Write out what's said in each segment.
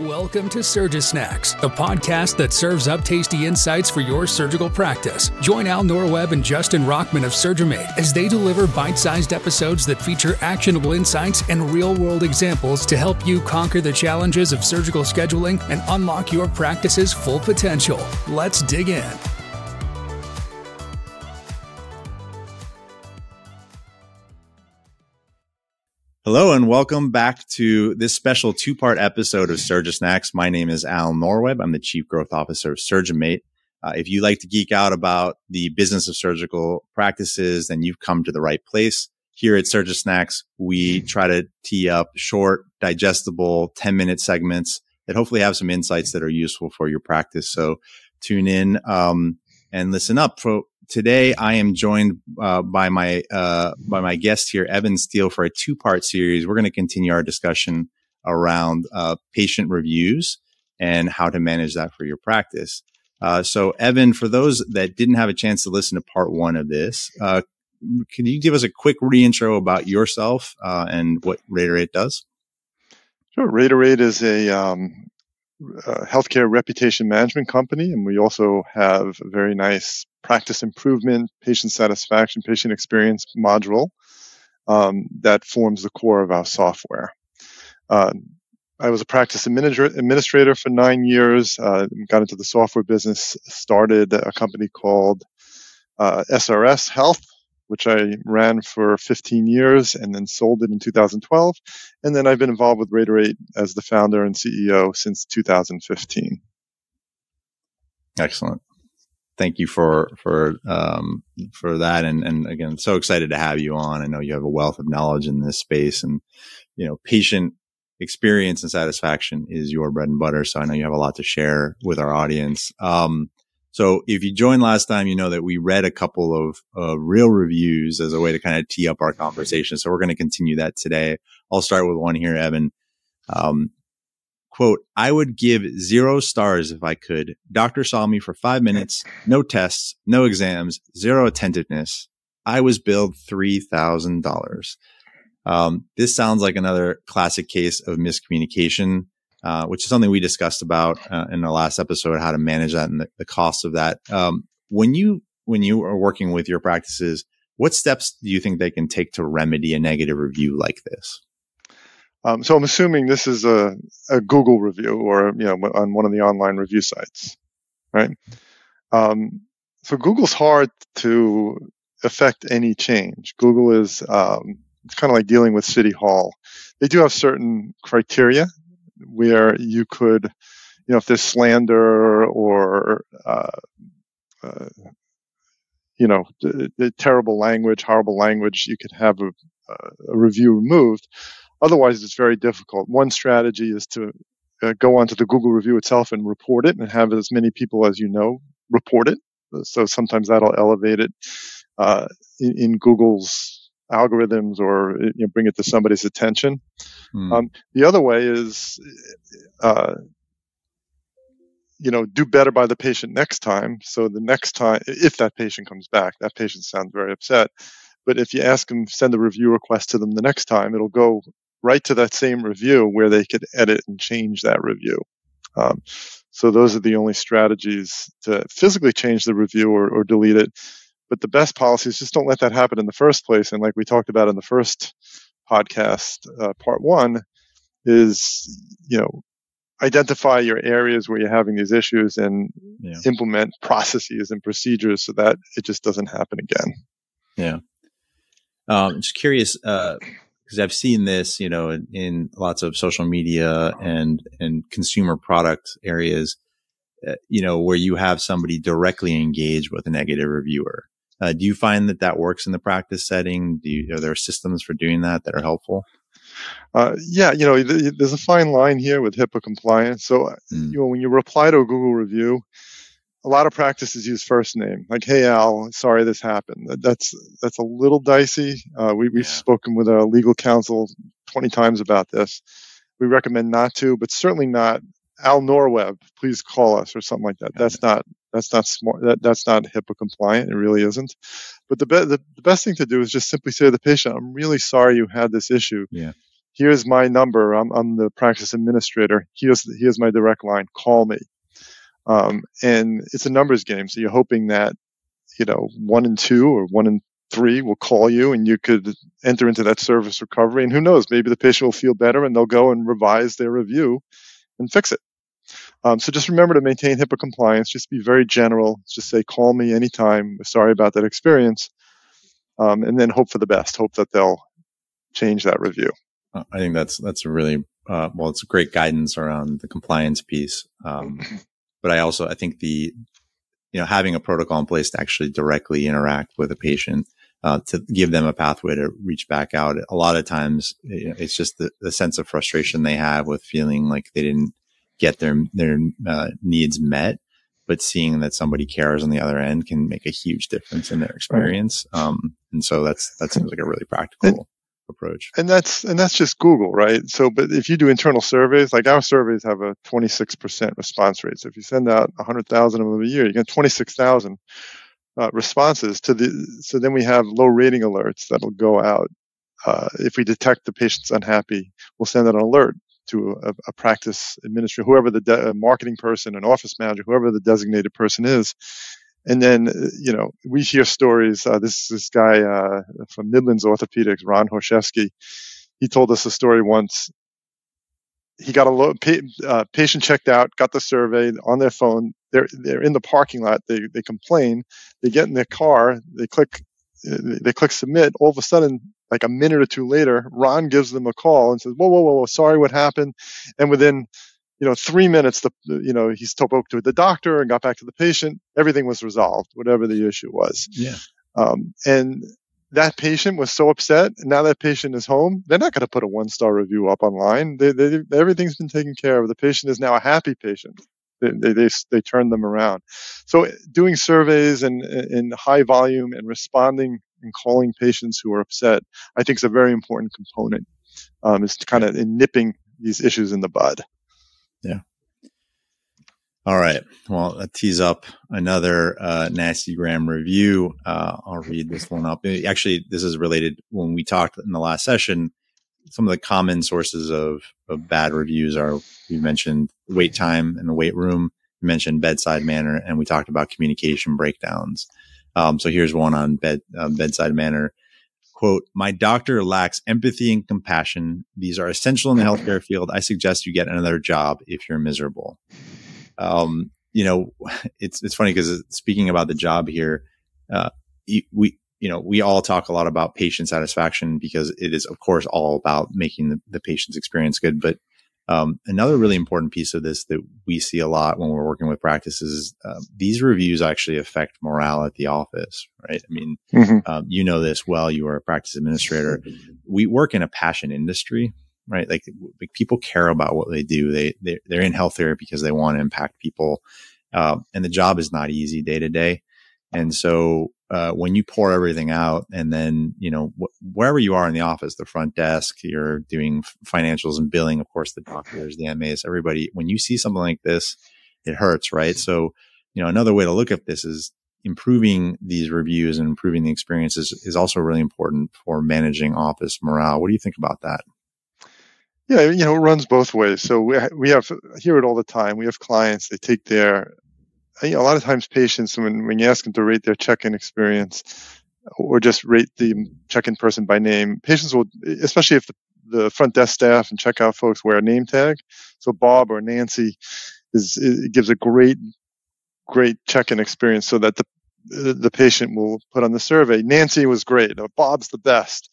Welcome to SurgiSnacks, the podcast that serves up tasty insights for your surgical practice. Join Al Norweb and Justin Rockman of SurgiMate as they deliver bite sized episodes that feature actionable insights and real world examples to help you conquer the challenges of surgical scheduling and unlock your practice's full potential. Let's dig in. Hello and welcome back to this special two part episode of SurgiSnacks. My name is Al Norweb. I'm the Chief Growth Officer of SurgiMate. Uh, if you like to geek out about the business of surgical practices, then you've come to the right place. Here at SurgiSnacks, we try to tee up short, digestible 10 minute segments that hopefully have some insights that are useful for your practice. So tune in um, and listen up. For today I am joined uh, by my uh, by my guest here, Evan Steele, for a two part series. We're going to continue our discussion around uh, patient reviews and how to manage that for your practice. Uh, so, Evan, for those that didn't have a chance to listen to part one of this, uh, can you give us a quick reintro about yourself uh, and what rater8 does? Sure. rater8 is a um, uh, healthcare reputation management company, and we also have a very nice practice improvement, patient satisfaction, patient experience module um, that forms the core of our software. Uh, I was a practice administrator for nine years, uh, got into the software business, started a company called uh, SRS Health, which I ran for 15 years and then sold it in 2012. And then I've been involved with rater8 as the founder and CEO since 2015. Excellent. Thank you for for um, for that. And and again so excited to have you on. I know you have a wealth of knowledge in this space and you know patient experience and satisfaction is your bread and butter. So i know you have a lot to share with our audience. Um, so if you joined last time you know that we read a couple of uh, real reviews as a way to kind of tee up our conversation so we're going to continue that today i'll start with one here evan um, quote, I would give zero stars if I could. Doctor saw me for five minutes, no tests, no exams, zero attentiveness. I was billed $3,000. Um, this sounds like another classic case of miscommunication, uh, which is something we discussed about uh, in the last episode, how to manage that and the, the cost of that. Um, when you, when you are working with your practices, what steps do you think they can take to remedy a negative review like this? Um, so I'm assuming this is a, a Google review or you know on one of the online review sites, right? Um, so Google's hard to affect any change. Google is um, it's kind of like dealing with City Hall. They do have certain criteria where you could, you know, if there's slander or uh, uh, you know, the, the terrible language, horrible language, you could have a, a review removed. Otherwise, it's very difficult. One strategy is to uh, go onto the Google review itself and report it and have as many people as you know report it. So sometimes that'll elevate it uh, in, in, Google's algorithms or you know, bring it to somebody's attention. Hmm. Um, the other way is, uh, you know, do better by the patient next time. So the next time, if that patient comes back, that patient sounds very upset. But if you ask them, send a review request to them the next time, it'll go right to that same review where they could edit and change that review. Um, so those are the only strategies to physically change the review or, or delete it. But the best policy is just don't let that happen in the first place. And like we talked about in the first podcast, uh, part one, is you know identify your areas where you're having these issues and yeah. implement processes and procedures so that it just doesn't happen again. Yeah. Um, just curious, uh, because I've seen this, you know, in, in, lots of social media and and consumer product areas, uh, you know, where you have somebody directly engage with a negative reviewer. Uh, do you find that that works in the practice setting? Do you, are there systems for doing that that are helpful? Uh, yeah, you know, th- there's a fine line here with HIPAA compliance. So, uh, mm. you know, when you reply to a Google review, a lot of practices use first name, like "Hey Al, sorry this happened." That's that's a little dicey. Uh, we, we've yeah. spoken with our legal counsel twenty times about this. We recommend not to, but certainly not Al Norweb. Please call us or something like that. That's not that's not smart. That, that's not HIPAA compliant. It really isn't. But the, be- the the best thing to do is just simply say to the patient, "I'm really sorry you had this issue. Yeah. here's my number. I'm, I'm the practice administrator. Here's, here's my direct line. Call me. Um, and it's a numbers game. So you're hoping that, you know, one in two or one in three will call you and you could enter into that service recovery. And who knows, maybe the patient will feel better and they'll go and revise their review and fix it. Um, so just remember to maintain HIPAA compliance. Just be very general. Just say, call me anytime. Sorry about that experience. Um, and then hope for the best. Hope that they'll change that review. I think that's that's a really uh, well. It's great guidance around the compliance piece. Um, but I also I think the you know having a protocol in place to actually directly interact with a patient uh, to give them a pathway to reach back out. A lot of times, you know, it's just the, the sense of frustration they have with feeling like they didn't get their their uh, needs met. But seeing that somebody cares on the other end can make a huge difference in their experience. Um, and so that's that seems like a really practical approach. And that's and that's just Google, right? So, but if you do internal surveys, like our surveys have a 26% response rate. So if you send out 100,000 of them a year, you get 26,000 uh, responses to the. So then we have low rating alerts that'll go out. Uh, if we detect the patient's unhappy, we'll send out an alert to a, a practice administrator, whoever the de- marketing person, an office manager, whoever the designated person is. And then, uh, you know, we hear stories. Uh, this this guy uh, from Midlands Orthopedics, Ron Horshevsky, he told us a story once. He got a low, uh, patient checked out, got the survey on their phone. They're they're in the parking lot. They they complain. They get in their car. They click they click submit. All of a sudden, like a minute or two later, Ron gives them a call and says, "Whoa, whoa, whoa, whoa sorry, what happened?" And within, you know, three minutes, the you know he spoke to the doctor and got back to the patient. Everything was resolved, whatever the issue was. Yeah. Um, and that patient was so upset. And now that patient is home. They're not going to put a one star review up online. They, they, everything's been taken care of. The patient is now a happy patient. They, they, they, they turn them around. So doing surveys and in high volume and responding and calling patients who are upset, I think is a very important component. Um, is kind of in nipping these issues in the bud. Yeah. All right. Well, that tease up another uh, nasty gram review. Uh, I'll read this one up. Actually, this is related when we talked in the last session. Some of the common sources of, of bad reviews are we mentioned wait time in the wait room, mentioned bedside manner, and we talked about communication breakdowns. Um, so here's one on bed uh, bedside manner. Quote, my doctor lacks empathy and compassion. These are essential in the healthcare field. I suggest you get another job if you're miserable. Um, you know, it's, it's funny because speaking about the job here, uh, we, you know, we all talk a lot about patient satisfaction because it is, of course, all about making the, the patient's experience good. But um, another really important piece of this that we see a lot when we're working with practices uh, these reviews actually affect morale at the office, right? I mean, mm-hmm. um, you know this well. You are a practice administrator. We work in a passion industry, right? Like, like people care about what they do. They, they they're in health healthcare because they want to impact people, uh, and the job is not easy day to day. And so uh, when you pour everything out and then, you know, wh- wherever you are in the office, the front desk, you're doing financials and billing, of course, the doctors, the MAs, everybody, when you see something like this, it hurts, right? So, you know, another way to look at this is improving these reviews and improving the experiences is also really important for managing office morale. What do you think about that? Yeah, you know, it runs both ways. So we, we have hear it all the time. We have clients, they take their you know, a lot of times patients, when, when you ask them to rate their check-in experience or just rate the check-in person by name, patients will, especially if the, the front desk staff and checkout folks wear a name tag. So Bob or Nancy is, it gives a great, great check-in experience so that the, the patient will put on the survey, Nancy was great, or Bob's the best.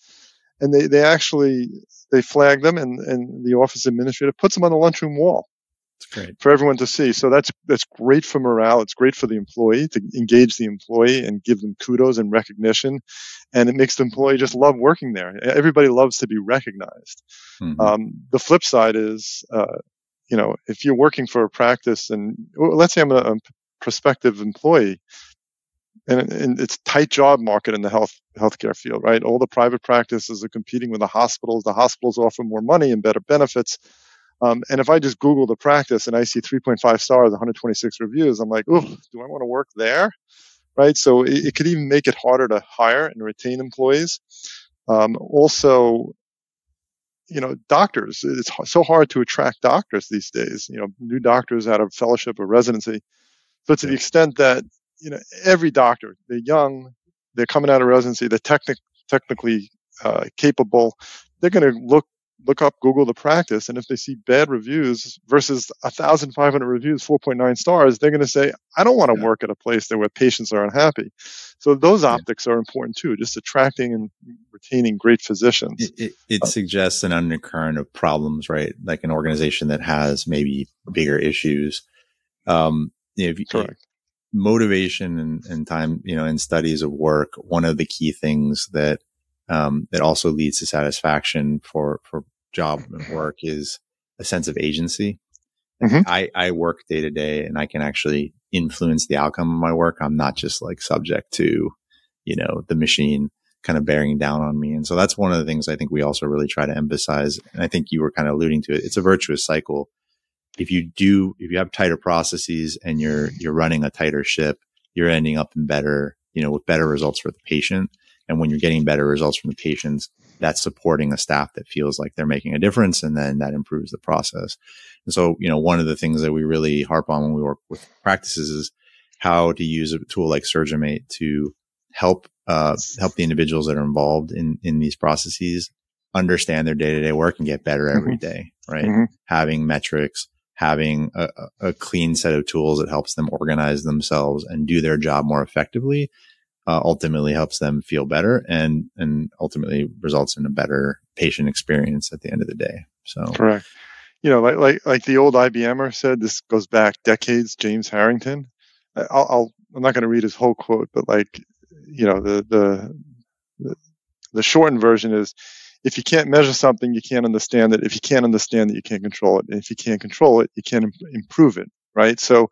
And they, they actually, they flag them and, and the office administrator puts them on the lunchroom wall for everyone to see. So that's that's great for morale. It's great for the employee to engage the employee and give them kudos and recognition, and it makes the employee just love working there. Everybody loves to be recognized. Mm-hmm. Um, the flip side is, uh, you know, if you're working for a practice, and well, let's say I'm a, a prospective employee. And, and, it's tight job market in the health healthcare field, right? All the private practices are competing with the hospitals. The hospitals offer more money and better benefits um, and if I just Google the practice and I see 3.5 stars, 126 reviews, I'm like, oh, do I want to work there? Right. So it, it, could even make it harder to hire and retain employees. Um, also, you know, doctors. It's so hard to attract doctors these days. You know, new doctors out of fellowship or residency. So to the extent that you know every doctor, they're young, they're coming out of residency, they're technic- technically uh, capable. They're going to look look up Google the practice, and if they see bad reviews versus 1,500 reviews, 4.9 stars, they're going to say, "I don't want to yeah. work at a place there where patients are unhappy." So those yeah. optics are important too, just attracting and retaining great physicians. It, it, it uh, suggests an undercurrent of problems, right? Like an organization that has maybe bigger issues. Um, if, Correct. motivation and, and time, you know, in studies of work, one of the key things that um, that also leads to satisfaction for for job and work is a sense of agency. Mm-hmm. I, I work day to day and I can actually influence the outcome of my work. I'm not just like subject to, you know, the machine kind of bearing down on me. And so that's one of the things I think we also really try to emphasize. And I think you were kind of alluding to it. It's a virtuous cycle. If you do, if you have tighter processes and you're, you're running a tighter ship, you're ending up in better, you know, with better results for the patient. And when you're getting better results from the patients, that's supporting a staff that feels like they're making a difference. And then that improves the process. And so, you know, one of the things that we really harp on when we work with practices is how to use a tool like SurgiMate to help, uh, help the individuals that are involved in, in these processes understand their day to day work and get better every mm-hmm. day, right? Mm-hmm. Having metrics, having a, a, clean set of tools that helps them organize themselves and do their job more effectively uh, ultimately helps them feel better and and ultimately results in a better patient experience at the end of the day. So correct. You know, like like like the old IBMer said, this goes back decades. James Harrington. I'll, I'll I'm not going to read his whole quote, but like you know the the the, shortened version is if you can't measure something, you can't understand it. If you can't understand it, you can't control it. And if you can't control it, you can't improve it. Right. So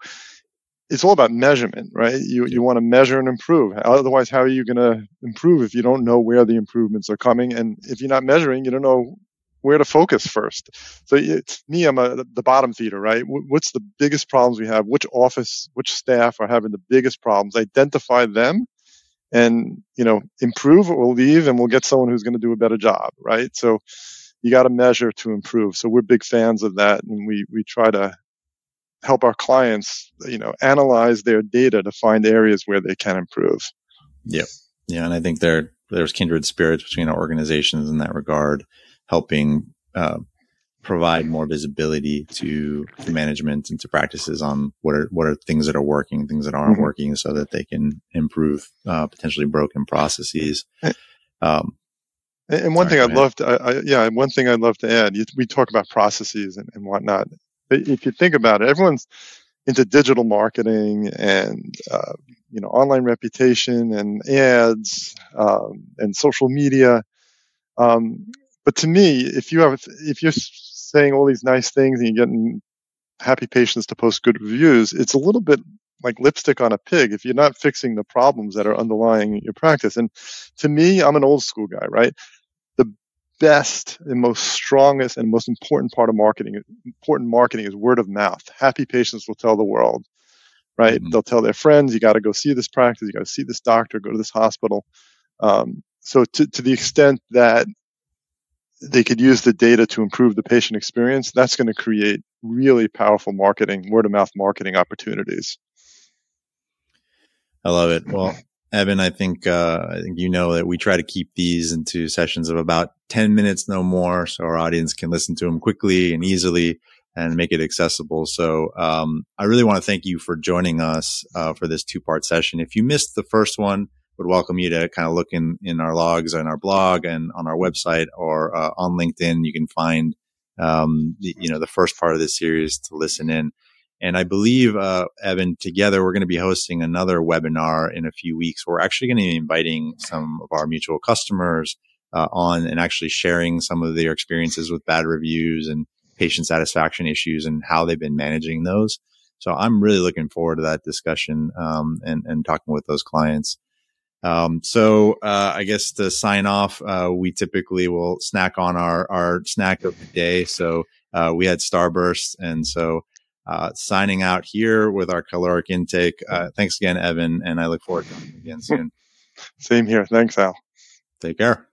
it's all about measurement, right? You you want to measure and improve. Otherwise, how are you going to improve if you don't know where the improvements are coming? And if you're not measuring, you don't know where to focus first. So it's me, I'm a, the bottom feeder, right? What's the biggest problems we have? Which office, which staff are having the biggest problems? Identify them, and you know, improve or leave, and we'll get someone who's going to do a better job, right? So you got to measure to improve. So we're big fans of that, and we we try to help our clients, you know, analyze their data to find areas where they can improve. Yep. Yeah. And I think there, there's kindred spirits between our organizations in that regard, helping, uh, provide more visibility to, to management and to practices on what are what are things that are working, things that aren't mm-hmm. working, so that they can improve uh, potentially broken processes. Um, and one sorry, thing I'd love to, I, I, yeah, one thing I'd love to add, we talk about processes and, and whatnot if you think about it, everyone's into digital marketing and uh, you know online reputation and ads um, and social media. Um, but to me, if you have if you're saying all these nice things and you're getting happy patients to post good reviews, it's a little bit like lipstick on a pig if you're not fixing the problems that are underlying your practice. And to me, I'm an old school guy, right? Best and most strongest and most important part of marketing important marketing is word of mouth. Happy patients will tell the world right? Mm-hmm. they'll tell their friends you got to go see this practice you got to see this doctor go to this hospital. Um, so to, to the extent that they could use the data to improve the patient experience that's going to create really powerful marketing word of mouth marketing opportunities. I love it. Well Evan, I think uh, I think you know that we try to keep these into sessions of about ten minutes, no more, so our audience can listen to them quickly and easily and make it accessible. So um, I really want to thank you for joining us uh, for this two part session. If you missed the first one, would welcome you to kind of look in in our logs on our blog and on our website or uh, on LinkedIn. You can find um, the, you know the first part of this series to listen in. And I believe, uh, Evan, together we're going to be hosting another webinar in a few weeks. We're actually going to be inviting some of our mutual customers uh, on and actually sharing some of their experiences with bad reviews and patient satisfaction issues and how they've been managing those. So I'm really looking forward to that discussion um, and and talking with those clients. Um, so uh, I guess to sign off, uh, we typically will snack on our our snack of the day. So uh, we had Starburst, and so uh, signing out here with our caloric intake. Uh, thanks again, Evan, and I look forward to you again soon. Same here. Thanks, Al. Take care.